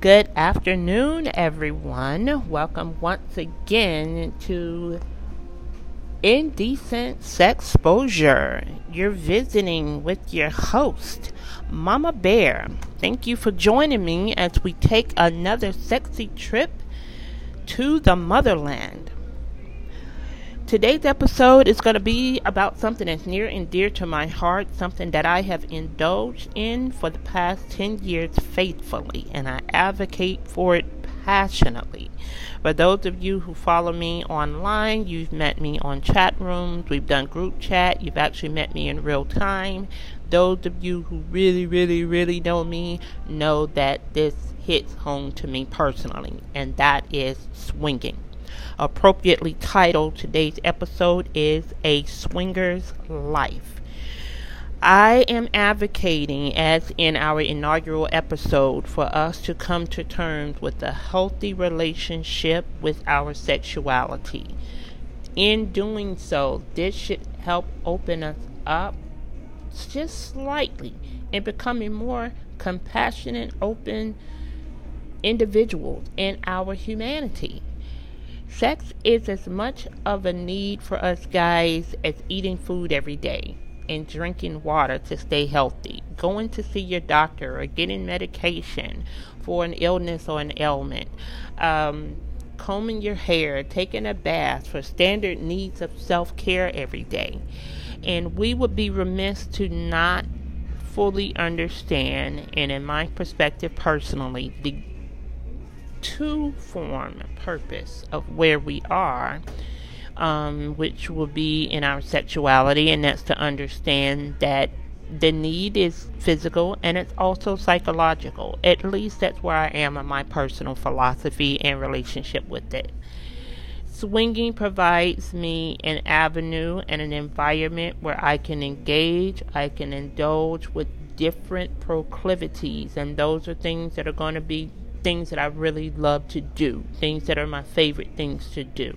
Good afternoon, everyone. Welcome once again to Indecent Sex Exposure. You're visiting with your host, Mama Bear. Thank you for joining me as we take another sexy trip to the motherland. Today's episode is going to be about something that's near and dear to my heart, something that I have indulged in for the past 10 years faithfully, and I advocate for it passionately. For those of you who follow me online, you've met me on chat rooms, we've done group chat, you've actually met me in real time. Those of you who really, really, really know me know that this hits home to me personally, and that is swinging appropriately titled today's episode is A Swinger's Life. I am advocating, as in our inaugural episode, for us to come to terms with a healthy relationship with our sexuality. In doing so, this should help open us up just slightly in becoming more compassionate, open individuals in our humanity. Sex is as much of a need for us guys as eating food every day and drinking water to stay healthy, going to see your doctor or getting medication for an illness or an ailment, um, combing your hair, taking a bath for standard needs of self care every day. And we would be remiss to not fully understand, and in my perspective personally, the two form purpose of where we are, um, which will be in our sexuality, and that's to understand that the need is physical and it's also psychological. At least that's where I am in my personal philosophy and relationship with it. Swinging provides me an avenue and an environment where I can engage, I can indulge with different proclivities, and those are things that are going to be things that I really love to do, things that are my favorite things to do.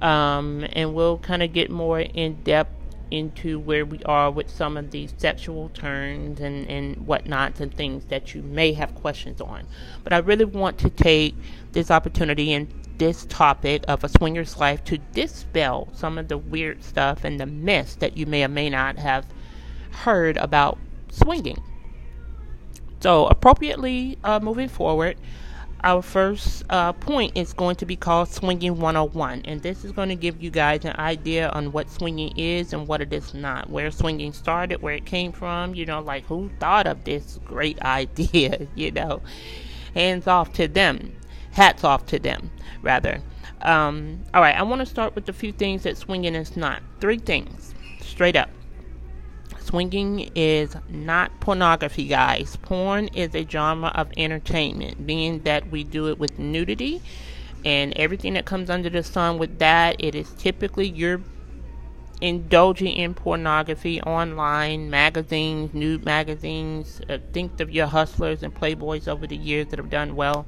Um, and we'll kind of get more in depth into where we are with some of these sexual turns and, and whatnots and things that you may have questions on. But I really want to take this opportunity and this topic of a swinger's life to dispel some of the weird stuff and the myths that you may or may not have heard about swinging. So, appropriately uh, moving forward, our first uh, point is going to be called Swinging 101. And this is going to give you guys an idea on what swinging is and what it is not, where swinging started, where it came from, you know, like who thought of this great idea, you know. Hands off to them, hats off to them, rather. Um, all right, I want to start with a few things that swinging is not. Three things, straight up. Swinging is not pornography, guys. Porn is a genre of entertainment, being that we do it with nudity and everything that comes under the sun with that. It is typically you're indulging in pornography online, magazines, nude magazines. Uh, think of your hustlers and playboys over the years that have done well.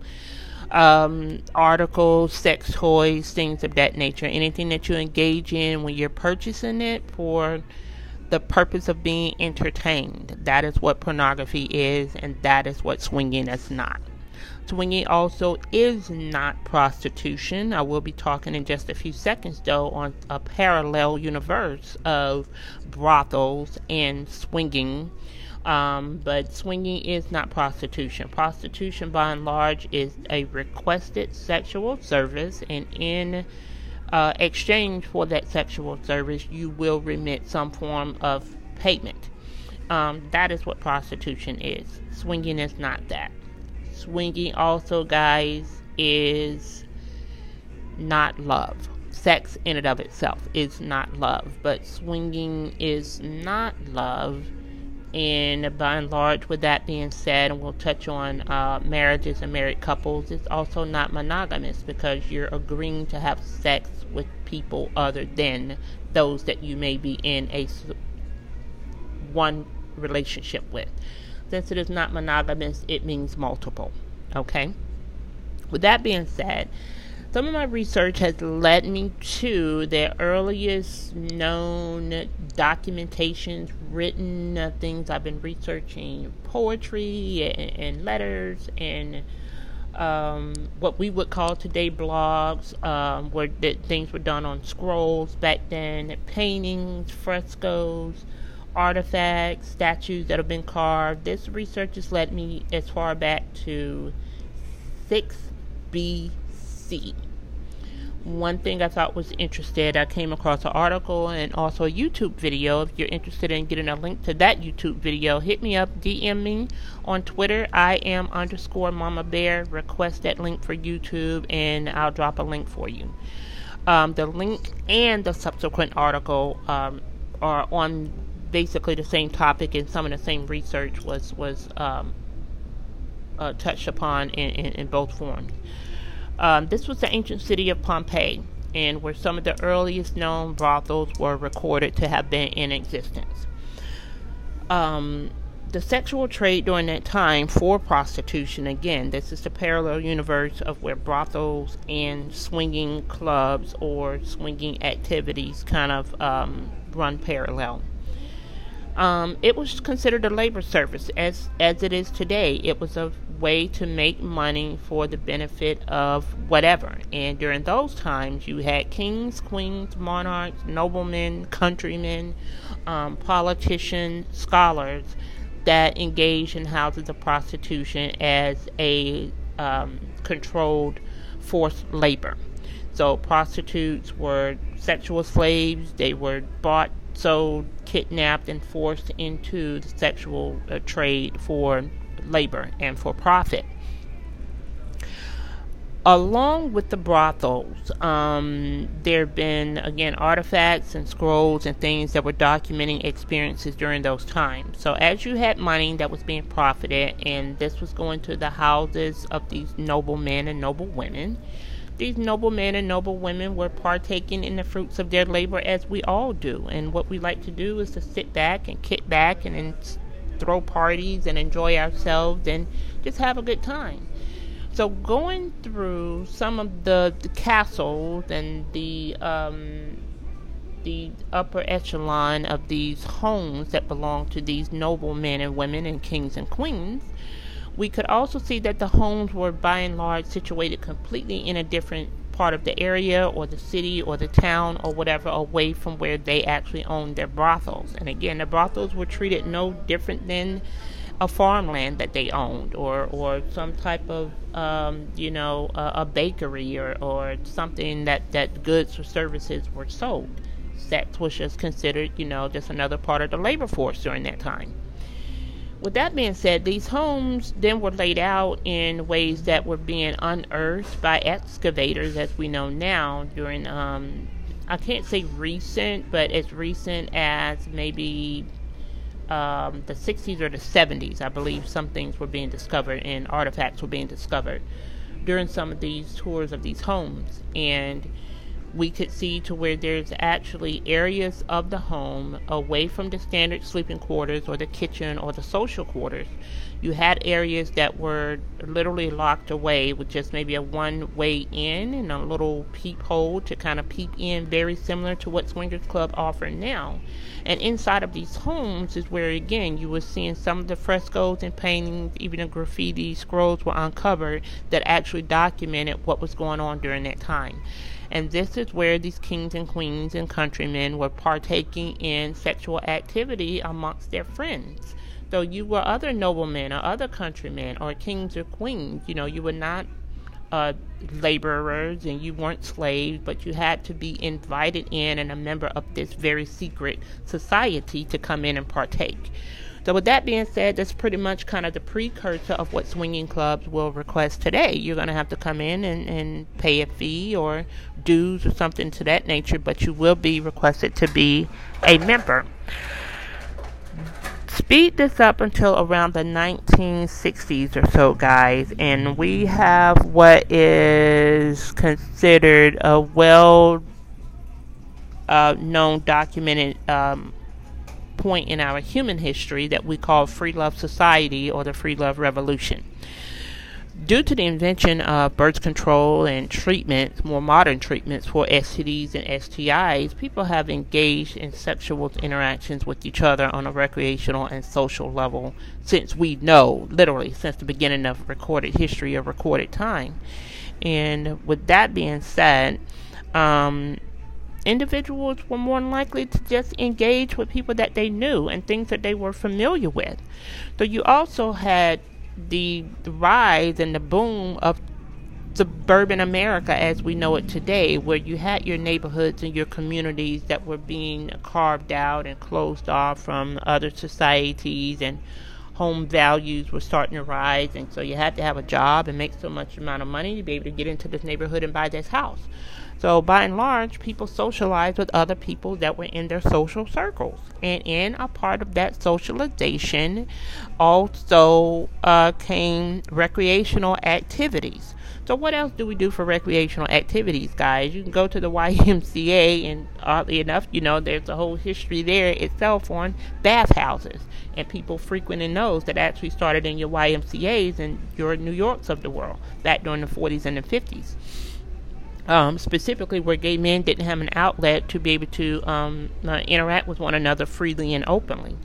Um, articles, sex toys, things of that nature. Anything that you engage in when you're purchasing it for the purpose of being entertained. That is what pornography is, and that is what swinging is not. Swinging also is not prostitution. I will be talking in just a few seconds, though, on a parallel universe of brothels and swinging. Um, but swinging is not prostitution. Prostitution, by and large, is a requested sexual service, and in uh, exchange for that sexual service, you will remit some form of payment. Um, that is what prostitution is. Swinging is not that. Swinging also, guys, is not love. Sex in and of itself is not love, but swinging is not love and by and large, with that being said, and we'll touch on uh, marriages and married couples, it's also not monogamous because you're agreeing to have sex people other than those that you may be in a one relationship with. Since it is not monogamous, it means multiple. Okay? With that being said, some of my research has led me to the earliest known documentations, written uh, things I've been researching, poetry and, and letters and um, what we would call today blogs, um, where things were done on scrolls back then, paintings, frescoes, artifacts, statues that have been carved. This research has led me as far back to 6 BC one thing I thought was interesting, I came across an article and also a YouTube video. If you're interested in getting a link to that YouTube video, hit me up, DM me on Twitter. I am underscore Mama Bear. Request that link for YouTube, and I'll drop a link for you. Um, the link and the subsequent article um, are on basically the same topic, and some of the same research was was um, uh, touched upon in, in, in both forms. Um, this was the ancient city of Pompeii, and where some of the earliest known brothels were recorded to have been in existence. Um, the sexual trade during that time for prostitution, again, this is the parallel universe of where brothels and swinging clubs or swinging activities kind of um, run parallel. Um, it was considered a labor service as as it is today. It was a way to make money for the benefit of whatever. And during those times, you had kings, queens, monarchs, noblemen, countrymen, um, politicians, scholars that engaged in houses of prostitution as a um, controlled forced labor. So prostitutes were sexual slaves. They were bought sold, kidnapped, and forced into the sexual uh, trade for labor and for profit. Along with the brothels, um, there have been, again, artifacts and scrolls and things that were documenting experiences during those times. So, as you had money that was being profited, and this was going to the houses of these noble men and noble women, these noble men and noble women were partaking in the fruits of their labor as we all do. And what we like to do is to sit back and kick back and, throw parties and enjoy ourselves and just have a good time. So going through some of the, the castles and the um, the upper echelon of these homes that belong to these noble men and women and kings and queens, we could also see that the homes were by and large situated completely in a different part of the area or the city or the town or whatever away from where they actually owned their brothels. And again, the brothels were treated no different than a farmland that they owned or, or some type of, um, you know, a, a bakery or, or something that, that goods or services were sold. Sex was just considered, you know, just another part of the labor force during that time with that being said, these homes then were laid out in ways that were being unearthed by excavators, as we know now, during, um, I can't say recent, but as recent as maybe um, the 60s or the 70s. I believe some things were being discovered and artifacts were being discovered during some of these tours of these homes. And we could see to where there's actually areas of the home away from the standard sleeping quarters or the kitchen or the social quarters. You had areas that were literally locked away with just maybe a one way in and a little peephole to kind of peep in, very similar to what Swingers Club offer now. And inside of these homes is where, again, you were seeing some of the frescoes and paintings, even the graffiti scrolls were uncovered that actually documented what was going on during that time. And this is where these kings and queens and countrymen were partaking in sexual activity amongst their friends. So you were other noblemen or other countrymen or kings or queens. You know, you were not uh, laborers and you weren't slaves, but you had to be invited in and a member of this very secret society to come in and partake. So, with that being said, that's pretty much kind of the precursor of what swinging clubs will request today. You're going to have to come in and, and pay a fee or dues or something to that nature, but you will be requested to be a member. Speed this up until around the 1960s or so, guys, and we have what is considered a well uh, known documented um, point in our human history that we call free love society or the free love revolution. Due to the invention of birth control and treatments, more modern treatments for STDs and STIs, people have engaged in sexual interactions with each other on a recreational and social level since we know, literally, since the beginning of recorded history of recorded time. And with that being said, um, individuals were more likely to just engage with people that they knew and things that they were familiar with. So you also had the rise and the boom of suburban America as we know it today, where you had your neighborhoods and your communities that were being carved out and closed off from other societies and home values were starting to rise and so you had to have a job and make so much amount of money to be able to get into this neighborhood and buy this house. So by and large, people socialized with other people that were in their social circles. And in a part of that socialization also uh, came recreational activities. So what else do we do for recreational activities, guys? You can go to the YMCA, and oddly enough, you know, there's a whole history there itself on bathhouses and people frequenting those that actually started in your YMCA's and your New Yorks of the world back during the 40s and the 50s um, specifically where gay men didn't have an outlet to be able to um, uh, interact with one another freely and openly.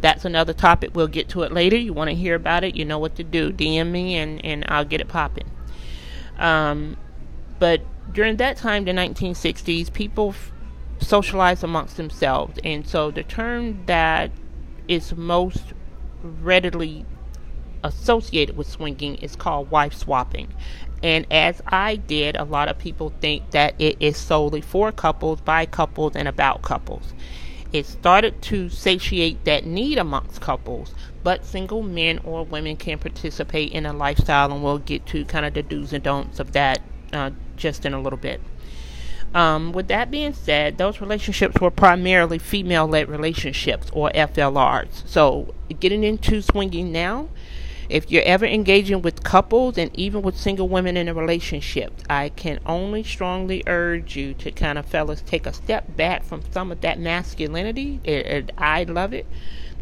That's another topic. We'll get to it later. You want to hear about it, you know what to do. DM me and, and I'll get it popping. Um, but during that time, the 1960s, people f- socialized amongst themselves. And so the term that is most readily associated with swinging is called wife swapping. And as I did, a lot of people think that it is solely for couples, by couples, and about couples. It started to satiate that need amongst couples, but single men or women can participate in a lifestyle, and we'll get to kind of the do's and don'ts of that uh, just in a little bit. Um, with that being said, those relationships were primarily female led relationships or FLRs. So, getting into swinging now, if you're ever engaging with couples and even with single women in a relationship, I can only strongly urge you to kind of, fellas, take a step back from some of that masculinity. It, it, I love it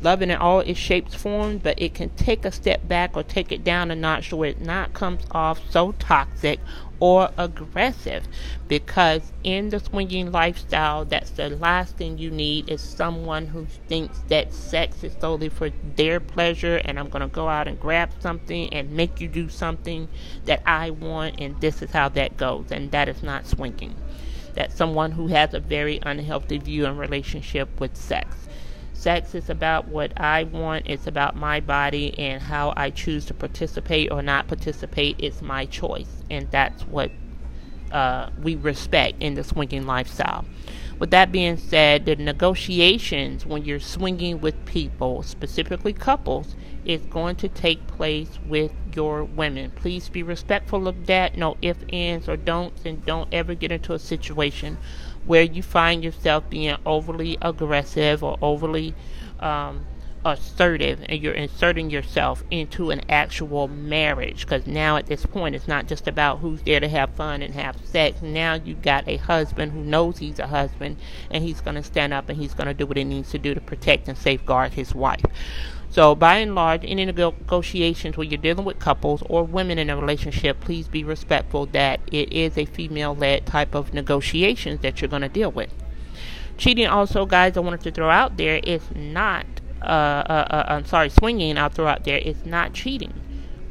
Loving it in all its shapes, forms, but it can take a step back or take it down a notch where it not comes off so toxic or aggressive because in the swinging lifestyle that's the last thing you need is someone who thinks that sex is solely for their pleasure and I'm going to go out and grab something and make you do something that I want and this is how that goes and that is not swinging. That's someone who has a very unhealthy view and relationship with sex Sex is about what I want, it's about my body, and how I choose to participate or not participate is my choice. And that's what uh, we respect in the swinging lifestyle. With that being said, the negotiations when you're swinging with people, specifically couples, is going to take place with your women. Please be respectful of that. No ifs, ands, or don'ts, and don't ever get into a situation where you find yourself being overly aggressive or overly um, assertive and you're inserting yourself into an actual marriage. Because now at this point it's not just about who's there to have fun and have sex. Now you've got a husband who knows he's a husband and he's going to stand up and he's going to do what he needs to do to protect and safeguard his wife so, by and large, any negotiations where you're dealing with couples or women in a relationship, please be respectful that it is a female led type of negotiations that you're going to deal with. Cheating, also, guys, I wanted to throw out there is not, uh, uh, uh, I'm sorry, swinging, I'll throw out there, is not cheating.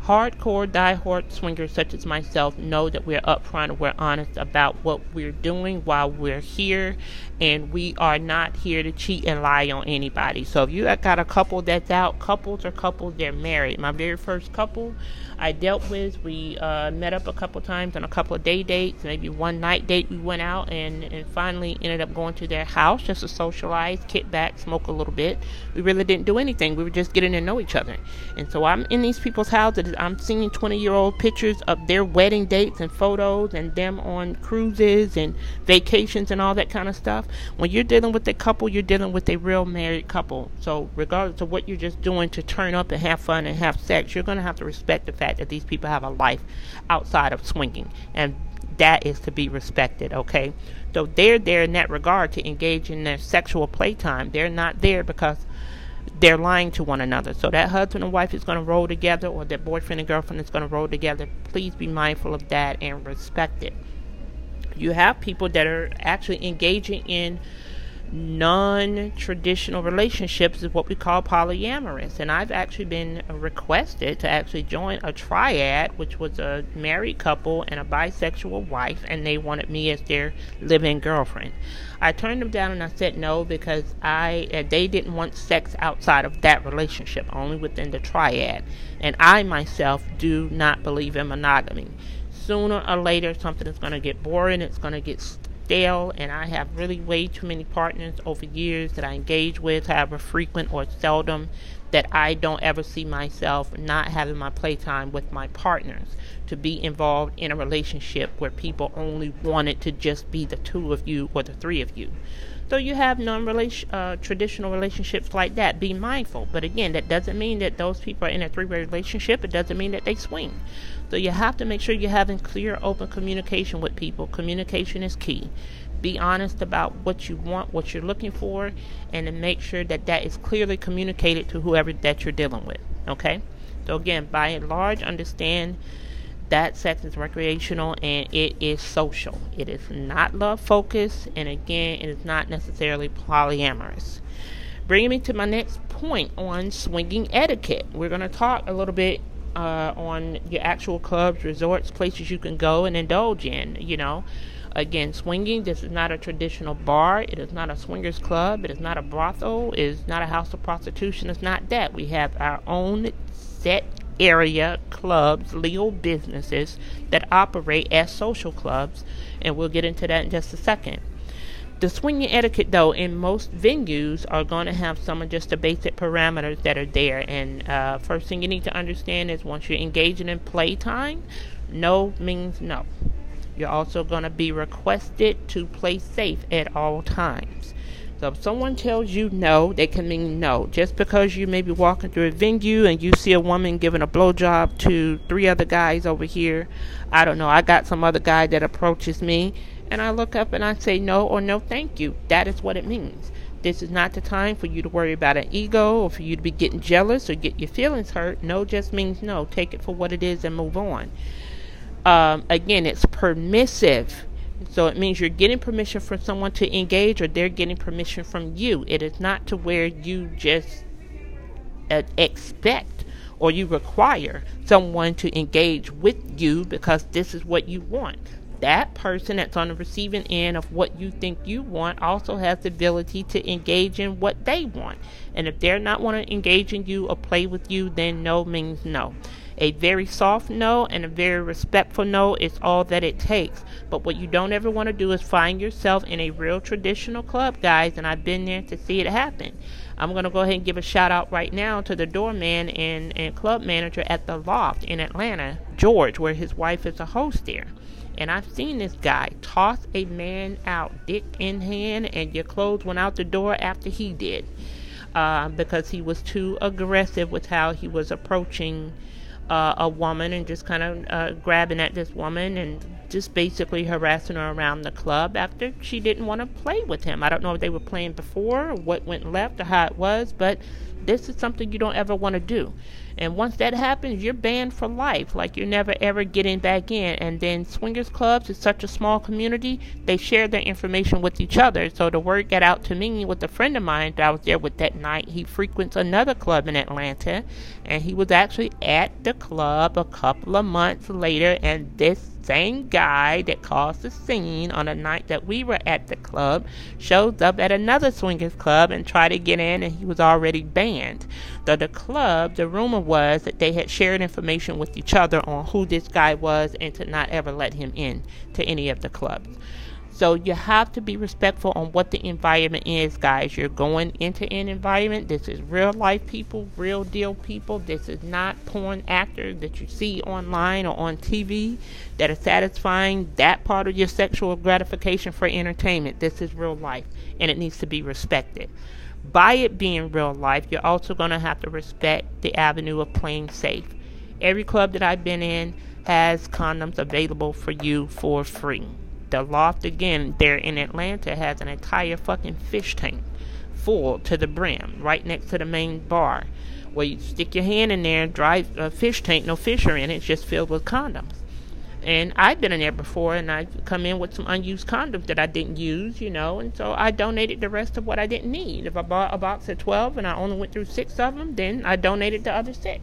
Hardcore, die-hard swingers such as myself know that we're upfront we're honest about what we're doing while we're here, and we are not here to cheat and lie on anybody. So if you got a couple that's out, couples are couples, they're married. My very first couple, I dealt with. We uh, met up a couple times on a couple of day dates, maybe one night date. We went out and, and finally ended up going to their house just to socialize, kick back, smoke a little bit. We really didn't do anything. We were just getting to know each other. And so I'm in these people's houses. I'm seeing 20 year old pictures of their wedding dates and photos and them on cruises and vacations and all that kind of stuff. When you're dealing with a couple, you're dealing with a real married couple. So regardless of what you're just doing to turn up and have fun and have sex, you're going to have to respect the fact that these people have a life outside of swinging, and that is to be respected, okay? So they're there in that regard to engage in their sexual playtime. They're not there because they're lying to one another. So that husband and wife is going to roll together, or that boyfriend and girlfriend is going to roll together. Please be mindful of that and respect it. You have people that are actually engaging in non-traditional relationships is what we call polyamorous. And i've actually been requested to actually join a triad which was a married couple and a bisexual wife and they wanted me as their living girlfriend. I turned them down and i said no because i uh, they didn't want sex outside of that relationship only within the triad. And i myself do not believe in monogamy. Sooner or later something is going to get boring it's going to get stale, and I have really way too many partners over years that I engage with, however frequent or seldom, that I don't ever see myself not having my playtime with my partners. To be involved in a relationship where people only wanted to just be the two of you or the three of you. So you have non-relation, uh, traditional relationships like that. Be mindful, but again, that doesn't mean that those people are in a three-way relationship. It doesn't mean that they swing. So you have to make sure you're having clear, open communication with people. Communication is key. Be honest about what you want, what you're looking for, and to make sure that that is clearly communicated to whoever that you're dealing with. Okay? So again, by and large, understand that sex is recreational and it is social. It is not love focused, and again, it is not necessarily polyamorous. Bringing me to my next point on swinging etiquette. We're going to talk a little bit uh, on your actual clubs, resorts, places you can go and indulge in. You know, again, swinging. This is not a traditional bar. It is not a swingers club. It is not a brothel. It is not a house of prostitution. It's not that. We have our own set area clubs, legal businesses that operate as social clubs, and we'll get into that in just a second. The swinging etiquette, though, in most venues are going to have some of just the basic parameters that are there. And uh, first thing you need to understand is once you're engaging in playtime, no means no. You're also going to be requested to play safe at all times. So if someone tells you no, they can mean no. Just because you may be walking through a venue and you see a woman giving a blowjob to three other guys over here, I don't know. I got some other guy that approaches me and I look up and I say no or no thank you. That is what it means. This is not the time for you to worry about an ego or for you to be getting jealous or get your feelings hurt. No just means no. Take it for what it is and move on. Um, again, it's permissive. So it means you're getting permission from someone to engage or they're getting permission from you. It is not to where you just uh, expect or you require someone to engage with you because this is what you want that person that's on the receiving end of what you think you want also has the ability to engage in what they want. And if they're not want to engage in you or play with you, then no means no. A very soft no and a very respectful no is all that it takes. But what you don't ever want to do is find yourself in a real traditional club, guys, and I've been there to see it happen. I'm going to go ahead and give a shout out right now to the doorman and, and club manager at the Loft in Atlanta, George, where his wife is a host there. And I've seen this guy toss a man out, dick in hand, and your clothes went out the door after he did. Uh, because he was too aggressive with how he was approaching uh, a woman and just kind of uh, grabbing at this woman and just basically harassing her around the club after she didn't want to play with him. I don't know if they were playing before or what went left or how it was, but this is something you don't ever want to do. And once that happens, you're banned for life. Like you're never ever getting back in. And then swingers clubs is such a small community, they share their information with each other. So the word got out to me with a friend of mine that I was there with that night. He frequents another club in Atlanta, and he was actually at the club a couple of months later, and this same guy that caused the scene on the night that we were at the club shows up at another swingers club and tried to get in and he was already banned. Though the club, the rumor was that they had shared information with each other on who this guy was and to not ever let him in to any of the clubs. So you have to be respectful on what the environment is, guys. You're going into an environment. This is real life people, real deal people. This is not porn actors that you see online or on TV that are satisfying that part of your sexual gratification for entertainment. This is real life and it needs to be respected. By it being real life, you're also going to have to respect the avenue of playing safe. Every club that I've been in has condoms available for you for free. The loft again there in Atlanta has an entire fucking fish tank full to the brim, right next to the main bar, where you stick your hand in there, dry a fish tank, no fish are in it, it's just filled with condoms. And I've been in there before, and I've come in with some unused condoms that I didn't use, you know, and so I donated the rest of what I didn't need. If I bought a box of 12 and I only went through six of them, then I donated the other six.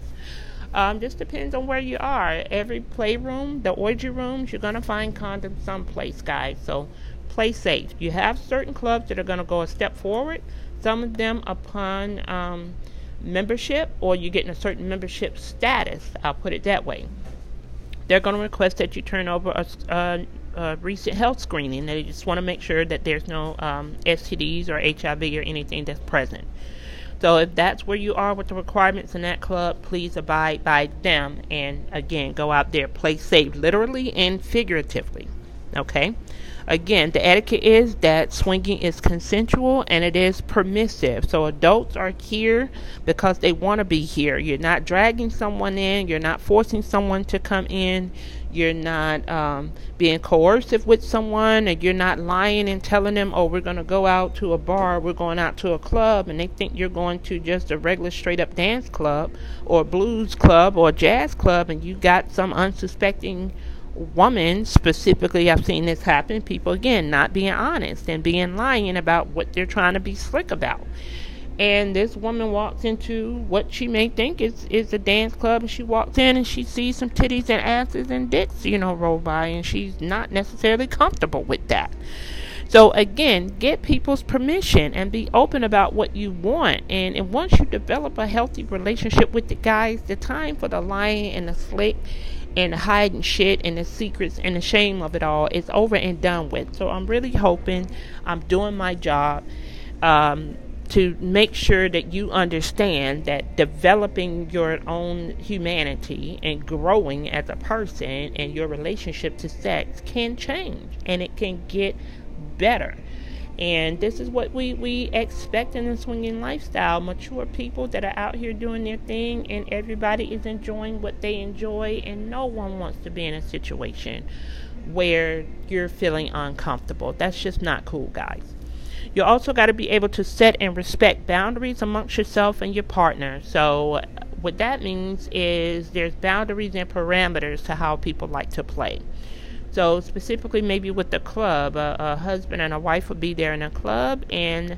Um, just depends on where you are. Every playroom, the orgy rooms, you're gonna find condoms someplace, guys. So play safe. You have certain clubs that are gonna go a step forward. Some of them upon um, membership, or you're getting a certain membership status. I'll put it that way they're going to request that you turn over a, a, a recent health screening. They just want to make sure that there's no um, STDs or HIV or anything that's present. So if that's where you are with the requirements in that club, please abide by them. And again, go out there, play safe, literally and figuratively. Okay. Again, the etiquette is that swinging is consensual and it is permissive. So adults are here because they want to be here. You're not dragging someone in, you're not forcing someone to come in, you're not um, being coercive with someone, and you're not lying and telling them, oh, we're going to go out to a bar, we're going out to a club, and they think you're going to just a regular straight up dance club or blues club or jazz club, and you got some unsuspecting woman specifically i've seen this happen people again not being honest and being lying about what they're trying to be slick about and this woman walks into what she may think is is a dance club and she walks in and she sees some titties and asses and dicks you know roll by and she's not necessarily comfortable with that. So again get people's permission and be open about what you want. And, and once you develop a healthy relationship with the guys the time for the lying and the slick and the hiding shit and the secrets and the shame of it all is over and done with. So I'm really hoping I'm doing my job. Um, to make sure that you understand that developing your own humanity and growing as a person and your relationship to sex can change and it can get better. And this is what we, we expect in the swinging lifestyle mature people that are out here doing their thing, and everybody is enjoying what they enjoy, and no one wants to be in a situation where you're feeling uncomfortable. That's just not cool, guys. You also got to be able to set and respect boundaries amongst yourself and your partner. So, what that means is there's boundaries and parameters to how people like to play. So specifically, maybe with the club, a, a husband and a wife would be there in a club, and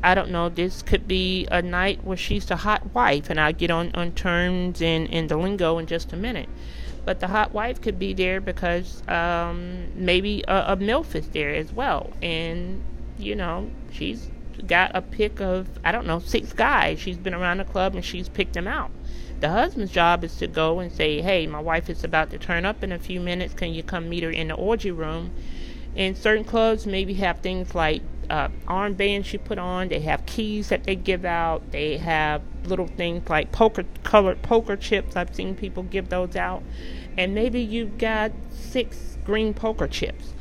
I don't know. This could be a night where she's the hot wife, and I'll get on on terms and in the lingo in just a minute. But the hot wife could be there because um, maybe a, a milf is there as well, and you know she's got a pick of I don't know six guys. She's been around the club and she's picked them out. The husband's job is to go and say, hey, my wife is about to turn up in a few minutes. Can you come meet her in the orgy room? And certain clubs maybe have things like uh, armbands you put on. They have keys that they give out. They have little things like poker colored poker chips. I've seen people give those out. And maybe you've got six green poker chips.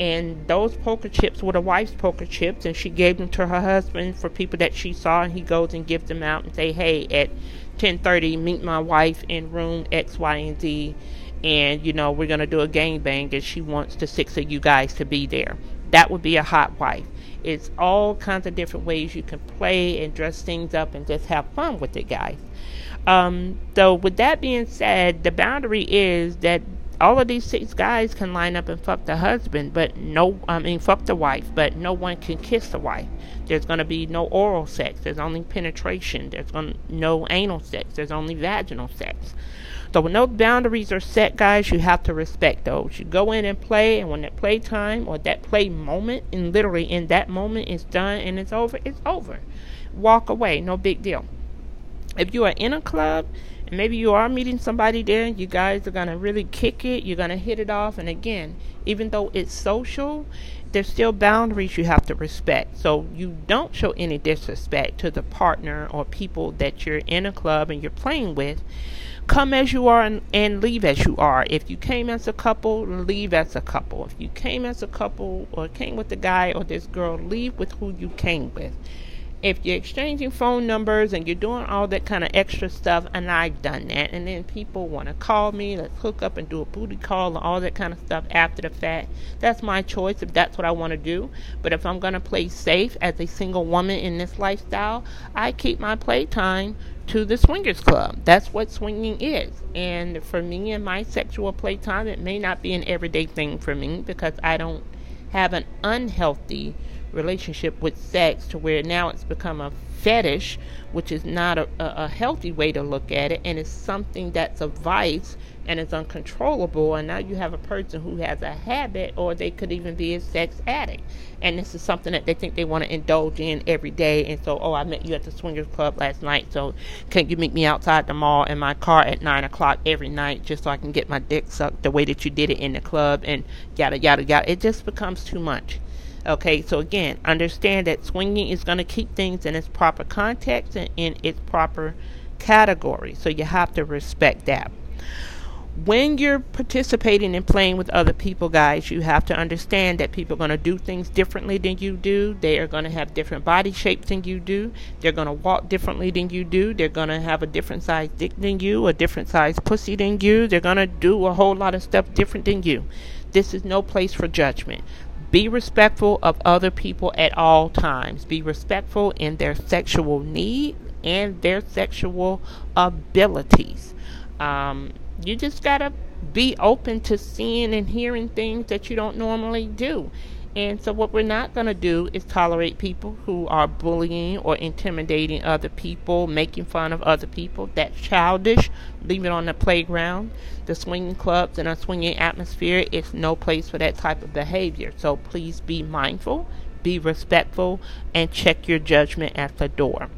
And those poker chips were the wife's poker chips, and she gave them to her husband for people that she saw, and he goes and gives them out and say, "Hey, at 10:30 meet my wife in room X, Y, and Z, and you know we're gonna do a gang bang, and she wants the six of you guys to be there. That would be a hot wife. It's all kinds of different ways you can play and dress things up and just have fun with it, guys. Um, so with that being said, the boundary is that all of these six guys can line up and fuck the husband, but no, I mean, fuck the wife, but no one can kiss the wife. There's going to be no oral sex. There's only penetration. There's going no anal sex. There's only vaginal sex. So when those boundaries are set, guys, you have to respect those. You go in and play, and when that play time or that play moment, and literally in that moment is done and it's over, it's over. Walk away. No big deal. If you are in a club maybe you are meeting somebody there you guys are gonna really kick it you're gonna hit it off and again even though it's social there's still boundaries you have to respect. So you don't show any disrespect to the partner or people that you're in a club and you're playing with. Come as you are and, and leave as you are. If you came as a couple leave as a couple. If you came as a couple or came with a guy or this girl leave with who you came with if you're exchanging phone numbers and you're doing all that kind of extra stuff, and I've done that, and then people want to call me, let's hook up and do a booty call and all that kind of stuff after the fact, that's my choice if that's what I want to do. But if I'm going to play safe as a single woman in this lifestyle, I keep my playtime to the swingers club. That's what swinging is. And for me and my sexual playtime, it may not be an everyday thing for me because I don't have an unhealthy relationship with sex to where now it's become a fetish, which is not a, a, healthy way to look at it, and it's something that's a vice and it's uncontrollable. And now you have a person who has a habit, or they could even be a sex addict, and this is something that they think they want to indulge in every day. And so, oh, I met you at the swingers club last night, so can you meet me outside the mall in my car at nine o'clock every night, just so I can get my dick sucked the way that you did it in the club, and yada yada yada. It just becomes too much. Okay, so again, understand that swinging is going to keep things in its proper context and in its proper category. So you have to respect that. When you're participating and playing with other people, guys, you have to understand that people are going to do things differently than you do. They are going to have different body shapes than you do. They're going to walk differently than you do. They're going to have a different size dick than you, a different size pussy than you. They're going to do a whole lot of stuff different than you. This is no place for judgment. Be respectful of other people at all times. Be respectful in their sexual need and their sexual abilities. Um, you just gotta be open to seeing and hearing things that you don't normally do. And so, what we're not going to do is tolerate people who are bullying or intimidating other people, making fun of other people. That's childish. Leave it on the playground. The swinging clubs and a swinging atmosphere is no place for that type of behavior. So, please be mindful, be respectful, and check your judgment at the door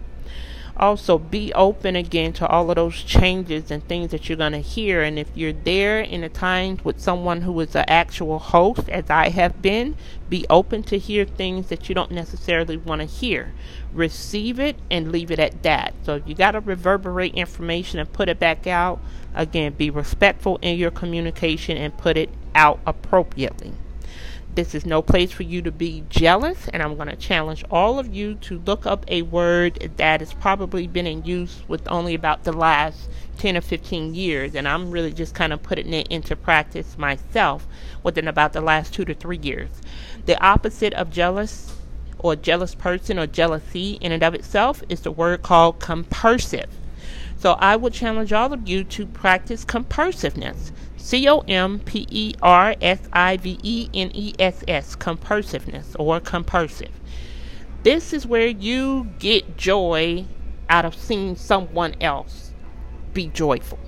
also be open again to all of those changes and things that you're going to hear. And if you're there in a time with someone who is an actual host as i have been be open to hear things that you don't necessarily want to hear. Receive it and leave it at that. So if you got to reverberate information and put it back out again be respectful in your communication and put it out appropriately this is no place for you to be jealous, and I'm going to challenge all of you to look up a word that has probably been in use with only about the last 10 or 15 years, and I'm really just kind of putting it into practice myself within about the last two to three years. The opposite of jealous or jealous person or jealousy in and of itself is the word called compersive. So I would challenge all of you to practice compersiveness. C O M P E R S I V E N E S S, compersiveness or compersive. This is where you get joy out of seeing someone else be joyful.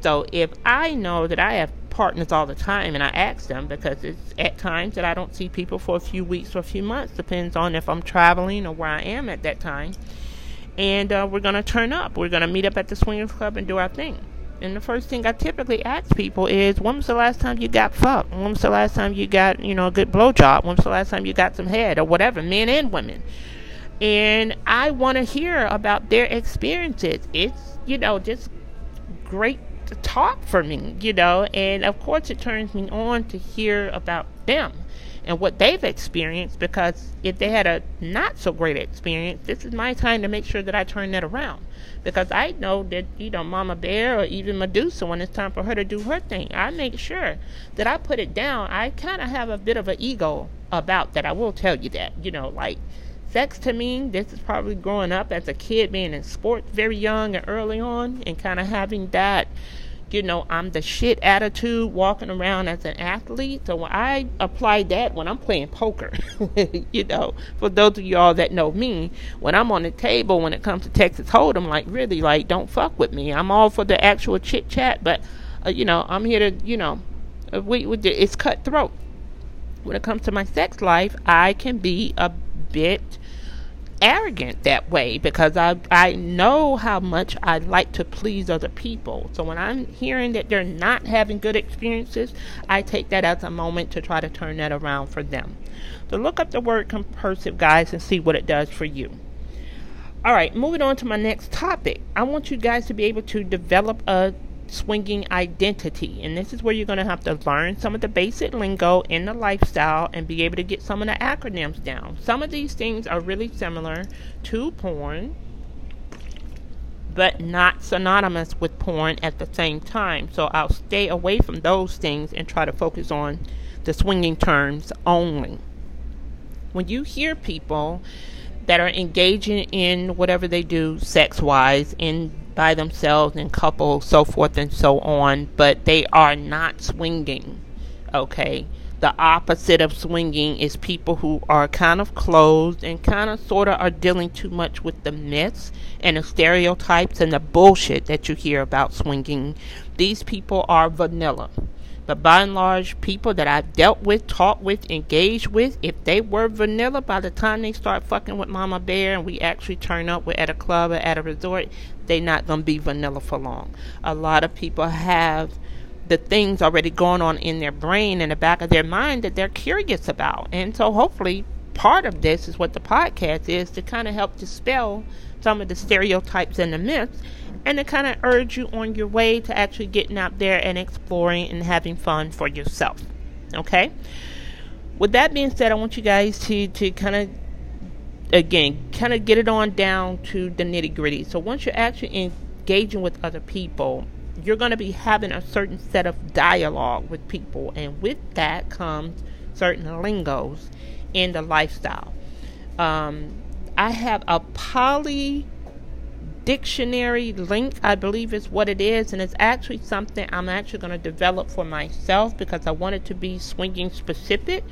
So if I know that I have partners all the time and I ask them because it's at times that I don't see people for a few weeks or a few months, depends on if I'm traveling or where I am at that time. And uh, we're going to turn up. We're going to meet up at the Swingers Club and do our thing. And the first thing I typically ask people is, when was the last time you got fucked? When was the last time you got, you know, a good blowjob? When was the last time you got some head or whatever, men and women? And I want to hear about their experiences. It's, you know, just great to talk for me, you know, and of course it turns me on to hear about them and what they've experienced because if they had a not so great experience, this is my time to make sure that I turn that around. Because I know that, you know, Mama Bear or even Medusa, when it's time for her to do her thing, I make sure that I put it down. I kind of have a bit of an ego about that. I will tell you that. You know, like, sex to me, this is probably growing up as a kid, being in sports very young and early on, and kind of having that you know, I'm the shit attitude walking around as an athlete. So when I apply that when I'm playing poker, you know, for those of y'all that know me, when I'm on the table when it comes to Texas Hold'em, like really, like don't fuck with me. I'm all for the actual chit chat, but uh, you know, I'm here to, you know, uh, we, we it's cutthroat. When it comes to my sex life, I can be a bit arrogant that way because I I know how much I like to please other people. So when I'm hearing that they're not having good experiences, I take that as a moment to try to turn that around for them. So look up the word compersive guys and see what it does for you. All right, moving on to my next topic. I want you guys to be able to develop a swinging identity. And this is where you're going to have to learn some of the basic lingo in the lifestyle and be able to get some of the acronyms down. Some of these things are really similar to porn, but not synonymous with porn at the same time. So I'll stay away from those things and try to focus on the swinging terms only. When you hear people that are engaging in whatever they do sex wise in by themselves in couples, so forth and so on, but they are not swinging. Okay. The opposite of swinging is people who are kind of closed and kind of sort of are dealing too much with the myths and the stereotypes and the bullshit that you hear about swinging. These people are vanilla. But by and large, people that I've dealt with, talked with, engaged with, if they were vanilla, by the time they start fucking with Mama Bear and we actually turn up, we're at a club or at a resort, they're not going to be vanilla for long. A lot of people have the things already going on in their brain in the back of their mind that they're curious about. And so hopefully part of this is what the podcast is to kind of help dispel some of the stereotypes and the myths and to kind of urge you on your way to actually getting out there and exploring and having fun for yourself. Okay? With that being said, I want you guys to, to kind of, again, kind of get it on down to the nitty gritty. So once you're actually engaging with other people, you're going to be having a certain set of dialogue with people, and with that comes certain lingos in the lifestyle. Um, I have a poly dictionary link, I believe is what it is, and it's actually something I'm actually going to develop for myself because I want it to be swinging specific.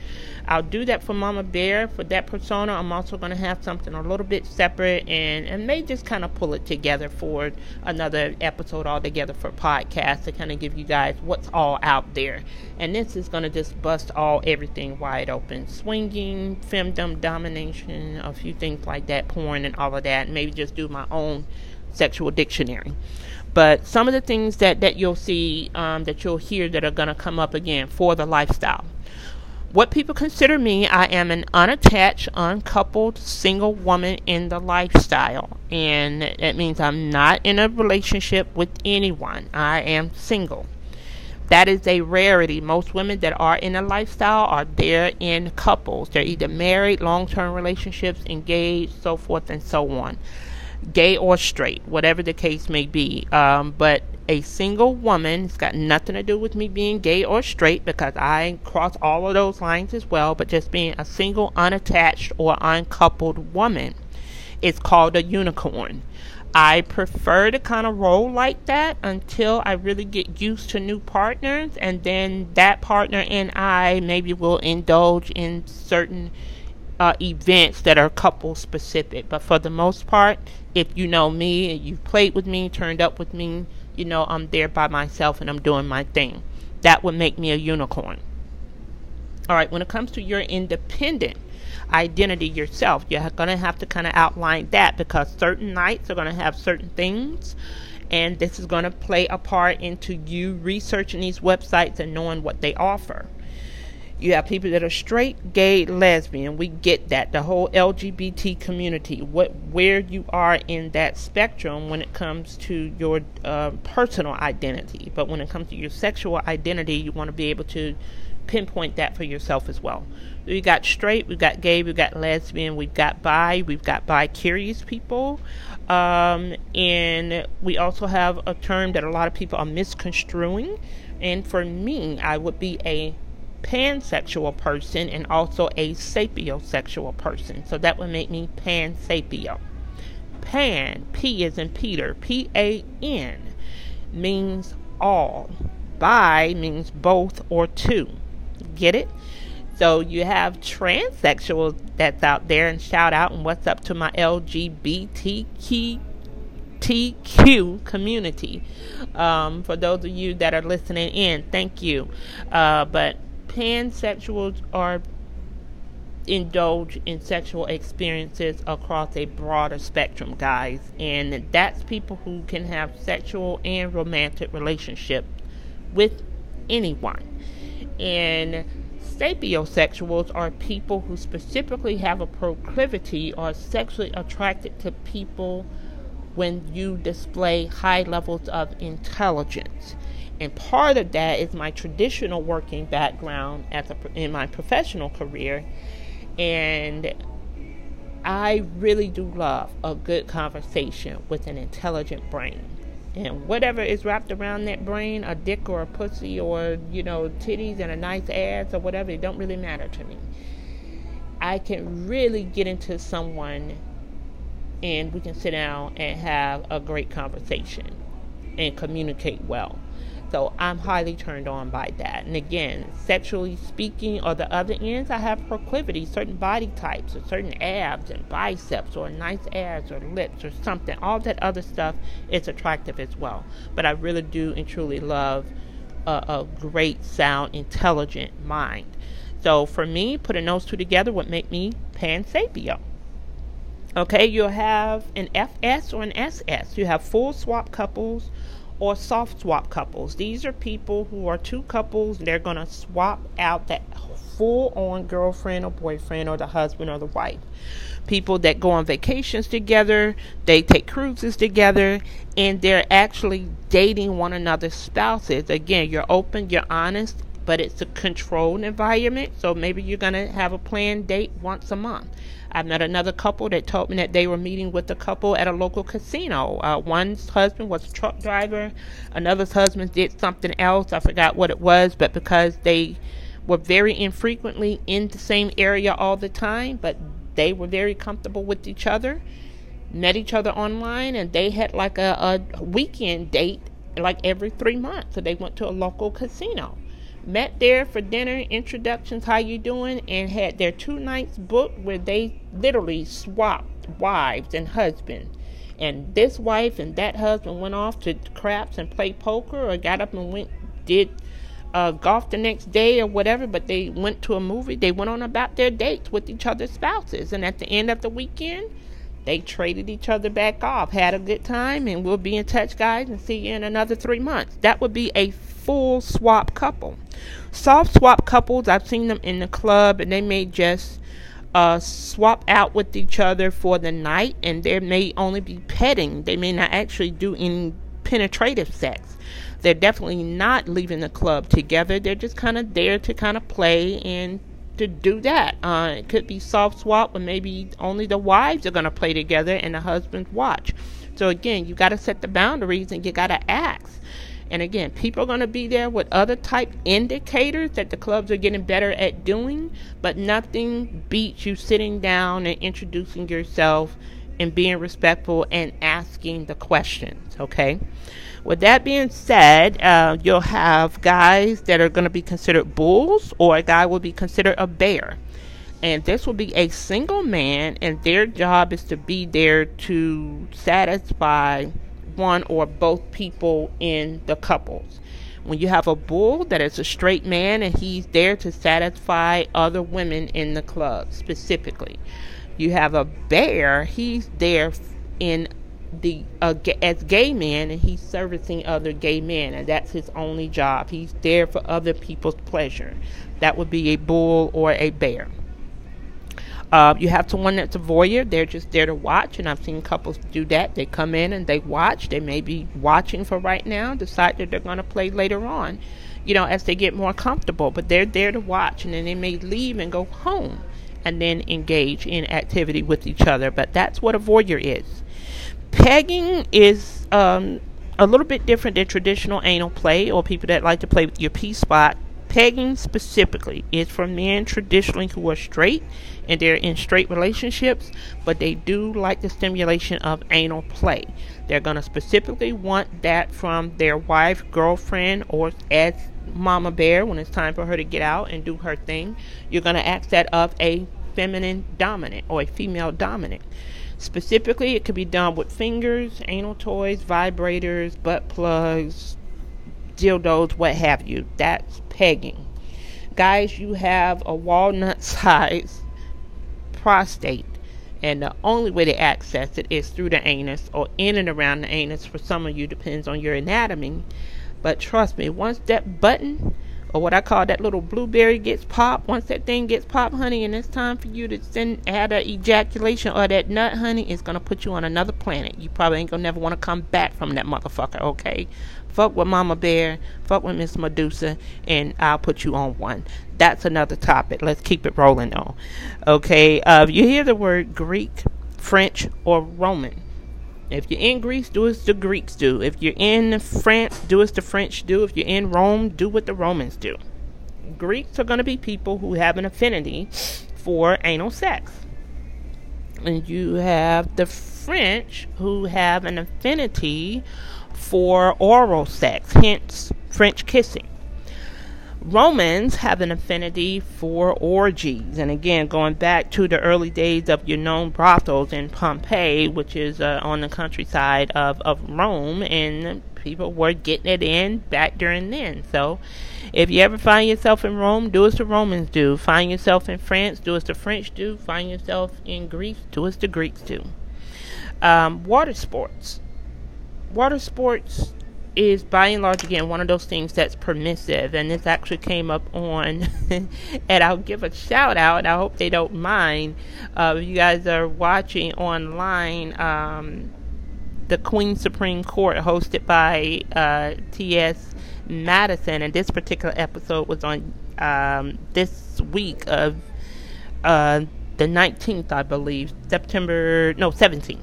I'll do that for Mama Bear. For that persona, I'm also going to have something a little bit separate and, and may just kind of pull it together for another episode altogether for podcast to kind of give you guys what's all out there. And this is going to just bust all everything wide open. Swinging, femdom, domination, a few things like that, porn and all of that. Maybe just do my own sexual dictionary. But some of the things that, that you'll see, um, that you'll hear that are going to come up again for the lifestyle. What people consider me, I am an unattached, uncoupled, single woman in the lifestyle. And that means I'm not in a relationship with anyone. I am single. That is a rarity. Most women that are in a lifestyle are there in couples. They're either married, long term relationships, engaged, so forth and so on gay or straight, whatever the case may be. Um, but a single woman, it's got nothing to do with me being gay or straight because I cross all of those lines as well, but just being a single, unattached, or uncoupled woman is called a unicorn. I prefer to kind of roll like that until I really get used to new partners, and then that partner and I maybe will indulge in certain uh, events that are couple specific. But for the most part, if you know me and you've played with me, turned up with me, you know I'm there by myself and I'm doing my thing. That would make me a unicorn. All right, when it comes to your independent identity yourself, you're going to have to kind of outline that because certain nights are going to have certain things. And this is going to play a part into you researching these websites and knowing what they offer. You have people that are straight, gay, lesbian. We get that. The whole LGBT community, what where you are in that spectrum when it comes to your uh, personal identity. But when it comes to your sexual identity, you want to be able to pinpoint that for yourself as well. We got straight, we've got gay, we've got lesbian, we've got bi, we've got bi curious people. Um, and we also have a term that a lot of people are misconstruing. And for me, I would be a pansexual person and also a sapiosexual person. So that would make me pansapio. Pan, P is in Peter, P A N, means all. Bi means both or two. Get it? So you have transsexuals that's out there, and shout out and what's up to my LGBTQ TQ community. Um, for those of you that are listening in, thank you. Uh, but pansexuals are indulge in sexual experiences across a broader spectrum, guys. And that's people who can have sexual and romantic relationships with anyone. And sapiosexuals are people who specifically have a proclivity or sexually attracted to people when you display high levels of intelligence. And part of that is my traditional working background as a, in my professional career. And I really do love a good conversation with an intelligent brain. And whatever is wrapped around that brain, a dick or a pussy or, you know, titties and a nice ass or whatever, it don't really matter to me. I can really get into someone and we can sit down and have a great conversation and communicate well. So I'm highly turned on by that. And again, sexually speaking, or the other ends, I have proclivities, certain body types, or certain abs and biceps, or nice abs or lips or something. All that other stuff is attractive as well. But I really do and truly love a, a great, sound, intelligent mind. So for me, putting those two together would make me pansapio. Okay, you'll have an FS or an SS. You have full swap couples or soft swap couples. These are people who are two couples, they're going to swap out that full on girlfriend or boyfriend or the husband or the wife. People that go on vacations together, they take cruises together, and they're actually dating one another's spouses. Again, you're open, you're honest, but it's a controlled environment. So maybe you're going to have a planned date once a month. I met another couple that told me that they were meeting with a couple at a local casino. Uh, one's husband was a truck driver, another's husband did something else. I forgot what it was, but because they were very infrequently in the same area all the time, but they were very comfortable with each other, met each other online, and they had like a, a weekend date like every three months. So they went to a local casino met there for dinner, introductions, how you doing, and had their two nights booked where they literally swapped wives and husbands. And this wife and that husband went off to craps and played poker or got up and went did uh, golf the next day or whatever, but they went to a movie. They went on about their dates with each other's spouses. And at the end of the weekend, they traded each other back off, had a good time, and we'll be in touch, guys, and see you in another three months. That would be a full swap couple. Soft swap couples, I've seen them in the club, and they may just uh, swap out with each other for the night, and there may only be petting. They may not actually do any penetrative sex. They're definitely not leaving the club together. They're just kind of there to kind of play and to do that. Uh, it could be soft swap, but maybe only the wives are going to play together and the husbands watch. So again, you got to set the boundaries and you got to ask. And again, people are going to be there with other type indicators that the clubs are getting better at doing, but nothing beats you sitting down and introducing yourself and being respectful and asking the questions, okay? With that being said, uh, you'll have guys that are going to be considered bulls, or a guy will be considered a bear. And this will be a single man, and their job is to be there to satisfy one or both people in the couples. When you have a bull that is a straight man and he's there to satisfy other women in the club specifically. You have a bear, he's there in the uh, as gay man and he's servicing other gay men and that's his only job he's there for other people's pleasure that would be a bull or a bear uh, you have someone that's a voyeur they're just there to watch and i've seen couples do that. They come in and they watch. They may be watching for right now decide that they're going to play later on you know as they get more comfortable but they're there to watch and then they may leave and go home and then engage in activity with each other but that's what a voyeur is. Pegging is um, a little bit different than traditional anal play or people that like to play with your P spot. Pegging specifically is for men traditionally who are straight and they're in straight relationships, but they do like the stimulation of anal play. They're going to specifically want that from their wife, girlfriend, or as mama bear when it's time for her to get out and do her thing. You're going to ask that of a feminine dominant or a female dominant. Specifically, it could be done with fingers, anal toys, vibrators, butt plugs, dildos, what have you. That's pegging. Guys, you have a walnut sized prostate, and the only way to access it is through the anus or in and around the anus. For some of you, depends on your anatomy. But trust me, once that button or what I call that little blueberry gets popped. Once that thing gets popped, honey, and it's time for you to send have that ejaculation or that nut, honey, it's gonna put you on another planet. You probably ain't gonna never want to come back from that motherfucker. Okay, fuck with Mama Bear, fuck with Miss Medusa, and I'll put you on one. That's another topic. Let's keep it rolling though. Okay, uh, you hear the word Greek, French, or Roman if you're in Greece, do as the Greeks do. If you're in France, do as the French do. If you're in Rome, do what the Romans do. Greeks are going to be people who have an affinity for anal sex. And you have the French who have an affinity for oral sex, hence French kissing. Romans have an affinity for orgies. And again, going back to the early days of your known brothels in Pompeii, which is uh, on the countryside of, of Rome, and people were getting it in back during then. So if you ever find yourself in Rome, do as the Romans do. Find yourself in France, do as the French do. Find yourself in Greece, do as the Greeks do. Um, water sports. Water sports is by and large again one of those things that's permissive. And this actually came up on and i'll give a shout out. I hope they don't mind. Uh, if you guys are watching online um, the queen supreme court hosted by uh, TS Madison and this particular episode was on um, this week of uh, the 19th i believe. September no 17th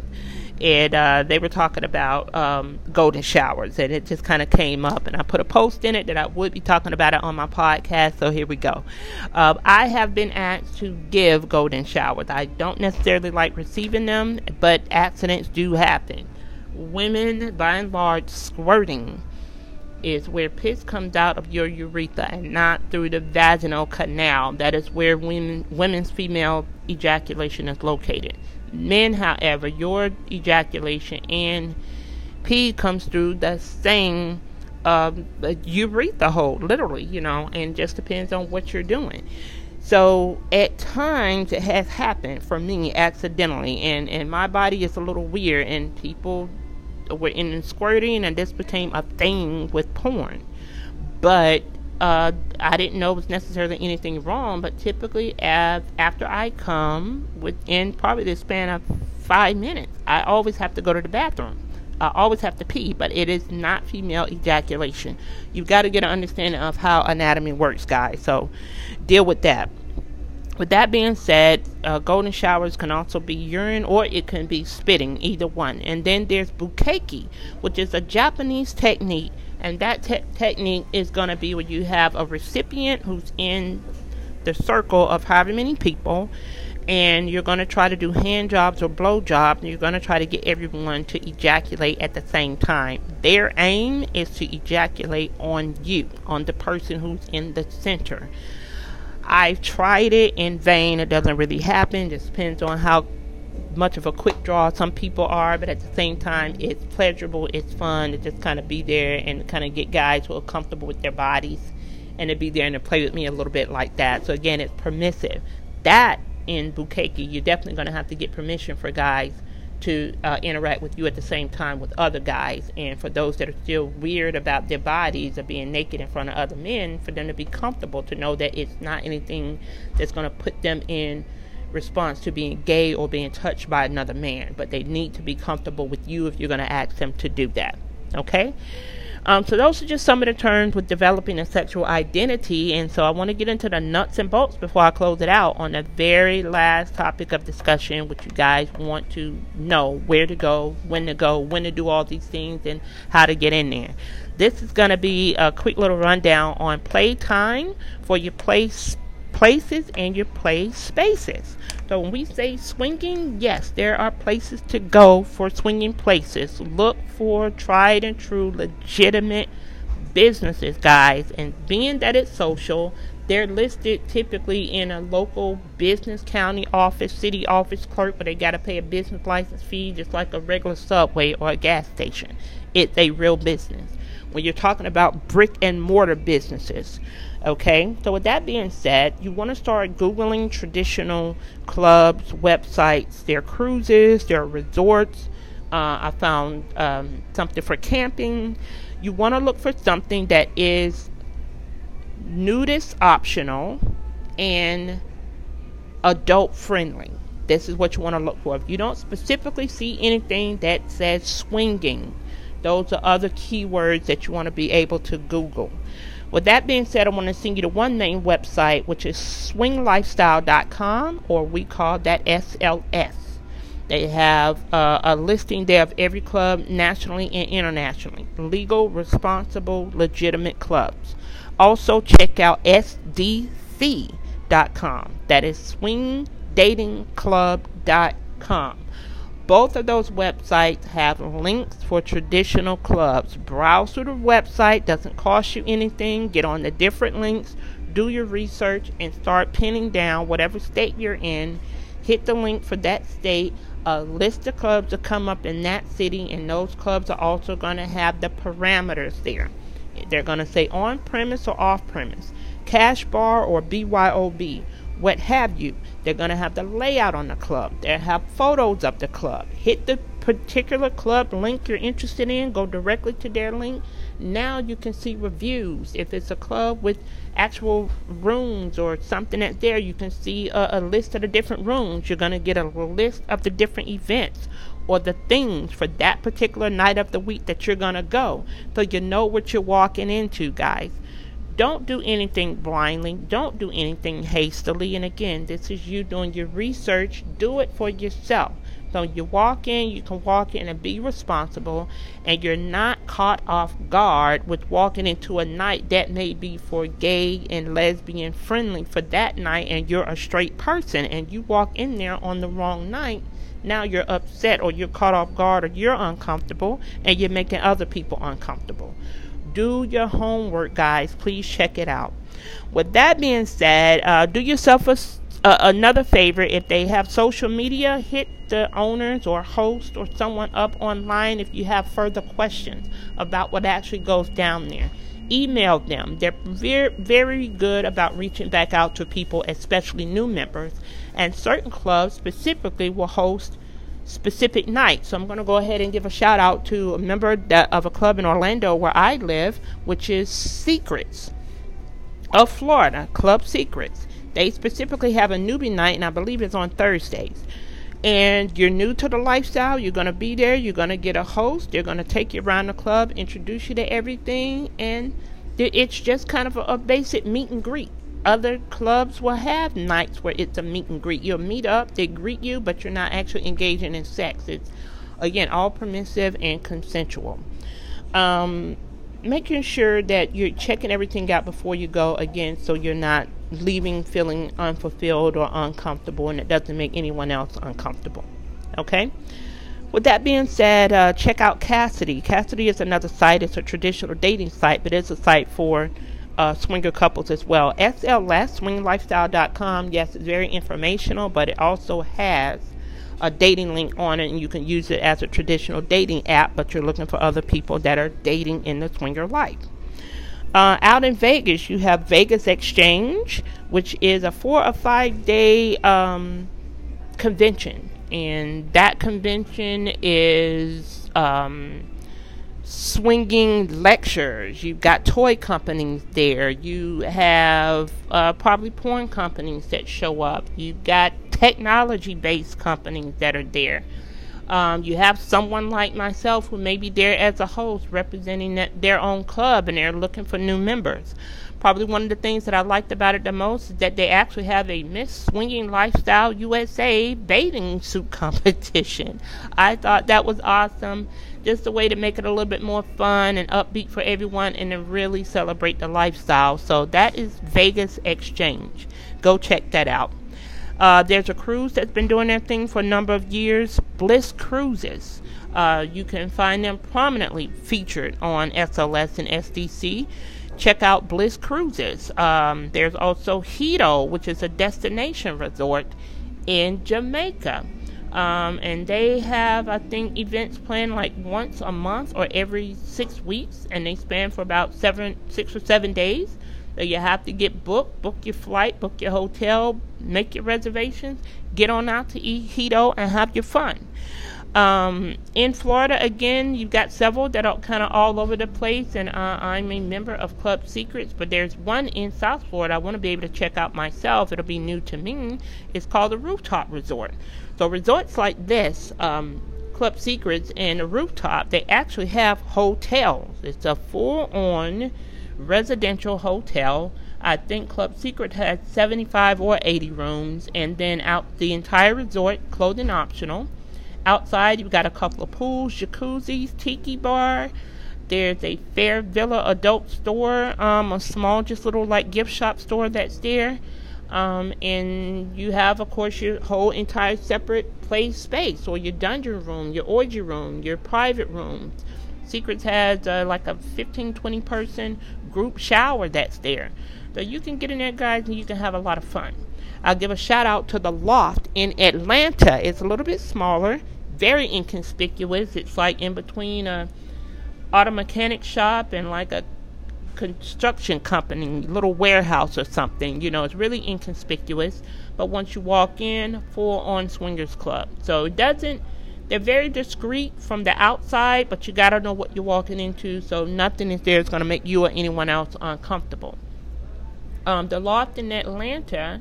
and uh, they were talking about um, golden showers, and it just kind of came up. And I put a post in it that I would be talking about it on my podcast. So here we go. Uh, I have been asked to give golden showers. I don't necessarily like receiving them, but accidents do happen. Women, by and large, squirting is where piss comes out of your urethra and not through the vaginal canal. That is where women, women's female ejaculation is located. Men, however, your ejaculation and pee comes through the same um, urethra hole, literally, you know, and just depends on what you're doing. So at times it has happened for me accidentally, and and my body is a little weird, and people were in squirting, and this became a thing with porn. But uh, I didn't know it was necessarily anything wrong, but typically, as, after I come, within probably the span of five minutes, I always have to go to the bathroom. I always have to pee, but it is not female ejaculation. You've got to get an understanding of how anatomy works, guys. So deal with that. With that being said, uh, golden showers can also be urine or it can be spitting, either one. And then there's bukkake, which is a Japanese technique and that te- technique is going to be where you have a recipient who's in the circle of however many people, and you're going to try to do hand jobs or blow jobs, and you're going to try to get everyone to ejaculate at the same time. Their aim is to ejaculate on you, on the person who's in the center. I've tried it in vain. It doesn't really happen. It depends on how much of a quick draw some people are, but at the same time, it's pleasurable, it's fun to just kind of be there and kind of get guys who are comfortable with their bodies and to be there and to play with me a little bit like that. So again, it's permissive. That in Bukkake, you're definitely going to have to get permission for guys to uh, interact with you at the same time with other guys. And for those that are still weird about their bodies or being naked in front of other men, for them to be comfortable to know that it's not anything that's going to put them in response to being gay or being touched by another man, but they need to be comfortable with you if you're going to ask them to do that. Okay? Um, so those are just some of the terms with developing a sexual identity, and so I want to get into the nuts and bolts before I close it out on the very last topic of discussion, which you guys want to know where to go, when to go, when to do all these things, and how to get in there. This is going to be a quick little rundown on playtime for your place places and your play spaces. So when we say swinging, yes, there are places to go for swinging places. Look for tried and true, legitimate businesses, guys. And being that it's social, they're listed typically in a local business, county office, city office clerk, but they got to pay a business license fee just like a regular subway or a gas station. It's a real business. When you're talking about brick and mortar businesses, Okay, so with that being said, you want to start Googling traditional clubs, websites, their cruises, their resorts. Uh, I found um, something for camping. You want to look for something that is nudist optional, and adult friendly. This is what you want to look for. If you don't specifically see anything that says swinging, those are other keywords that you want to be able to Google. With that being said, I want to send you to one main website, which is swinglifestyle.com, or we call that SLS. They have uh, a listing there of every club nationally and internationally. Legal, responsible, legitimate clubs. Also, check out SDC.com. That is swingdatingclub.com. Both of those websites have links for traditional clubs. Browse through the website, doesn't cost you anything. Get on the different links, do your research, and start pinning down whatever state you're in. Hit the link for that state. A list of clubs to come up in that city, and those clubs are also going to have the parameters there. They're going to say on premise or off premise, cash bar or BYOB what have you. They're going to have the layout on the club. They'll have photos of the club. Hit the particular club link you're interested in, go directly to their link. Now you can see reviews. If it's a club with actual rooms or something that's there, you can see a, a list of the different rooms. You're going to get a list of the different events or the things for that particular night of the week that you're going to go. So you know what you're walking into, guys. Don't do anything blindly. Don't do anything hastily. And again, this is you doing your research. Do it for yourself. So you walk in, you can walk in and be responsible, and you're not caught off guard with walking into a night that may be for gay and lesbian friendly for that night, and you're a straight person, and you walk in there on the wrong night. Now you're upset, or you're caught off guard, or you're uncomfortable, and you're making other people uncomfortable do your homework, guys. Please check it out. With that being said, uh, do yourself a, uh, another favor. If they have social media, hit the owners or host or someone up online if you have further questions about what actually goes down there. Email them. They're very, very good about reaching back out to people, especially new members. And certain clubs specifically will host specific night. So I'm going to go ahead and give a shout out to a member that, of a club in Orlando where I live, which is Secrets of Florida, Club Secrets. They specifically have a newbie night, and I believe it's on Thursdays. And you're new to the lifestyle, you're going to be there, you're going to get a host, they're going to take you around the club, introduce you to everything, and it's just kind of a, a basic meet and greet other clubs will have nights where it's a meet and greet. You'll meet up, they greet you, but you're not actually engaging in sex. It's again all permissive and consensual. Um, making sure that you're checking everything out before you go again, so you're not leaving feeling unfulfilled or uncomfortable, and it doesn't make anyone else uncomfortable. Okay. With that being said, uh, check out Kasidie. Kasidie is another site. It's a traditional dating site, but it's a site for uh, swinger couples as well. SLS, swinglifestyle.com, yes, it's very informational, but it also has a dating link on it, and you can use it as a traditional dating app, but you're looking for other people that are dating in the swinger life. Uh, out in Vegas, you have Vegas Exchange, which is a four or five day um, convention. And that convention is um, swinging lectures. You've got toy companies there. You have uh, probably porn companies that show up. You've got technology based companies that are there. Um, you have someone like myself who may be there as a host representing their own club and they're looking for new members. Probably one of the things that I liked about it the most is that they actually have a Miss Swinging Lifestyle USA bathing suit competition. I thought that was awesome. Just a way to make it a little bit more fun and upbeat for everyone and to really celebrate the lifestyle. So that is Vegas Exchange. Go check that out. Uh, there's a cruise that's been doing their thing for a number of years, Bliss Cruises. Uh, you can find them prominently featured on SLS and SDC check out Bliss Cruises. Um, there's also Hedo, which is a destination resort in Jamaica. Um, and they have, I think, events planned like once a month or every six weeks, and they span for about seven, six or seven days. So you have to get booked, book your flight, book your hotel, make your reservations, get on out to Hedo, and have your fun. Um, in Florida, again, you've got several that are kind of all over the place, and uh, I'm a member of Club Secrets, but there's one in South Florida I want to be able to check out myself. It'll be new to me. It's called the Rooftop Resort. So, resorts like this, um, Club Secrets and the Rooftop, they actually have hotels. It's a full on residential hotel. I think Club Secret has 75 or 80 rooms, and then out the entire resort, clothing optional. Outside, you've got a couple of pools, jacuzzis, tiki bar. There's a Fairvilla adult store, um, a small, just little like gift shop store that's there. Um, and you have, of course, your whole entire separate play space, or your dungeon room, your orgy room, your private room. Secrets has uh, like a 15, 20 person group shower that's there. So you can get in there, guys, and you can have a lot of fun. I'll give a shout out to the Loft in Atlanta. It's a little bit smaller, very inconspicuous. It's like in between a auto mechanic shop and like a construction company, little warehouse or something. You know, it's really inconspicuous. But once you walk in, full on swingers club. So it doesn't. They're very discreet from the outside, but you gotta know what you're walking into. So nothing is there is gonna make you or anyone else uncomfortable. Um, the loft in Atlanta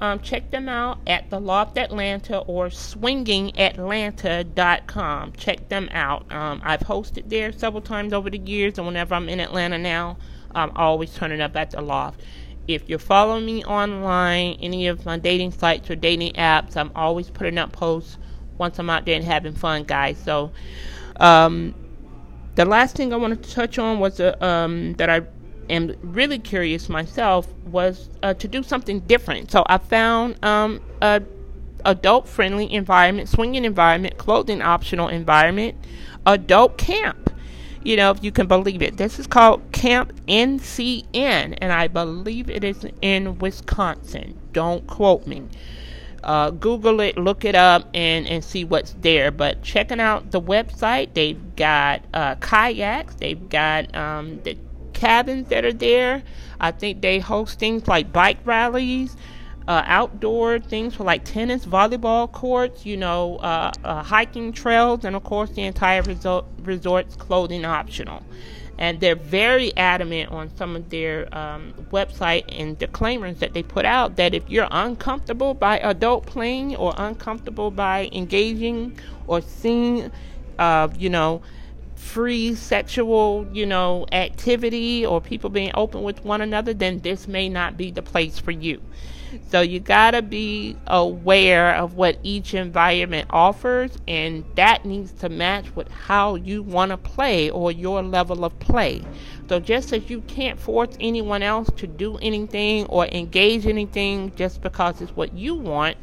um, check them out at the Loft Atlanta or swingingatlanta.com. Check them out. Um, I've hosted there several times over the years, and whenever I'm in Atlanta now, I'm always turning up at the Loft. If you're following me online, any of my dating sites or dating apps, I'm always putting up posts once I'm out there and having fun, guys. So, um, the last thing I wanted to touch on was uh, um, that I am really curious myself was uh, to do something different. So I found um, a adult friendly environment, swinging environment, clothing optional environment, adult camp. You know, if you can believe it. This is called Camp NCN, and I believe it is in Wisconsin. Don't quote me. Uh, Google it, look it up, and, and see what's there. But checking out the website, they've got uh, kayaks, they've got um, the cabins that are there. I think they host things like bike rallies, uh, outdoor things for like tennis, volleyball courts, you know, uh, uh, hiking trails, and of course the entire resort, resort's clothing optional. And they're very adamant on some of their um, website and disclaimers that they put out that if you're uncomfortable by adult playing or uncomfortable by engaging or seeing, uh, you know, free sexual, you know, activity or people being open with one another, then this may not be the place for you. So you got to be aware of what each environment offers and that needs to match with how you want to play or your level of play. So just as you can't force anyone else to do anything or engage anything just because it's what you want,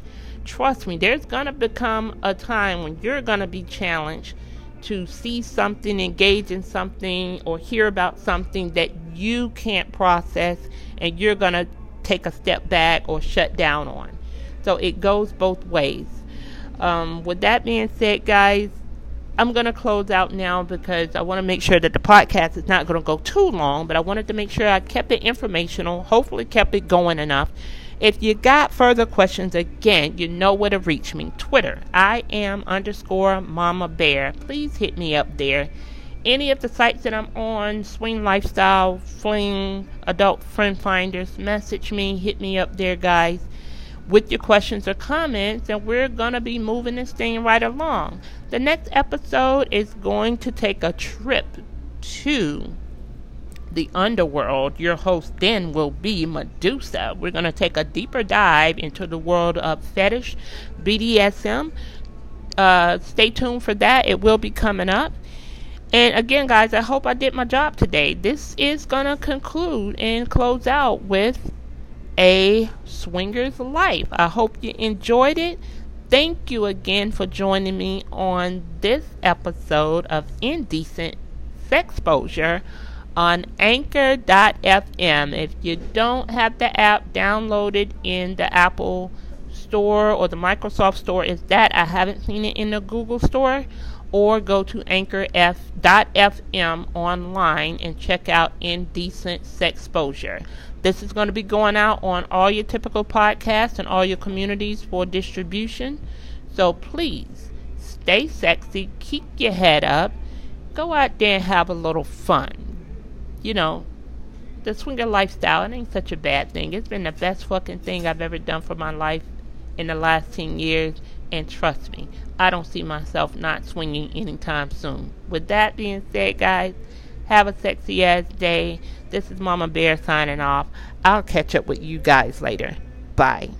trust me, there's going to become a time when you're going to be challenged to see something, engage in something, or hear about something that you can't process and you're going to take a step back or shut down on. So it goes both ways. Um, with that being said, guys, I'm going to close out now because I want to make sure that the podcast is not going to go too long, but I wanted to make sure I kept it informational, hopefully, kept it going enough if you got further questions, again, you know where to reach me. Twitter, I am underscore Mama Bear. Please hit me up there. Any of the sites that I'm on, Swing Lifestyle, Fling, Adult Friend Finders, message me, hit me up there, guys, with your questions or comments, and we're going to be moving this thing right along. The next episode is going to take a trip to the underworld, your host then will be Medusa. We're going to take a deeper dive into the world of fetish, BDSM. Uh, stay tuned for that. It will be coming up. And again, guys, I hope I did my job today. This is going to conclude and close out with a swinger's life. I hope you enjoyed it. Thank you again for joining me on this episode of Indecent Sexposure on anchor.fm. If you don't have the app downloaded in the Apple Store or the Microsoft Store, is that I haven't seen it in the Google Store. Or go to anchor.fm online and check out Indecent Sexposure. This is going to be going out on all your typical podcasts and all your communities for distribution. So please stay sexy, keep your head up, go out there and have a little fun. You know, the swinger lifestyle, it ain't such a bad thing. It's been the best fucking thing I've ever done for my life in the last 10 years. And trust me, I don't see myself not swinging anytime soon. With that being said, guys, have a sexy ass day. This is Mama Bear signing off. I'll catch up with you guys later. Bye.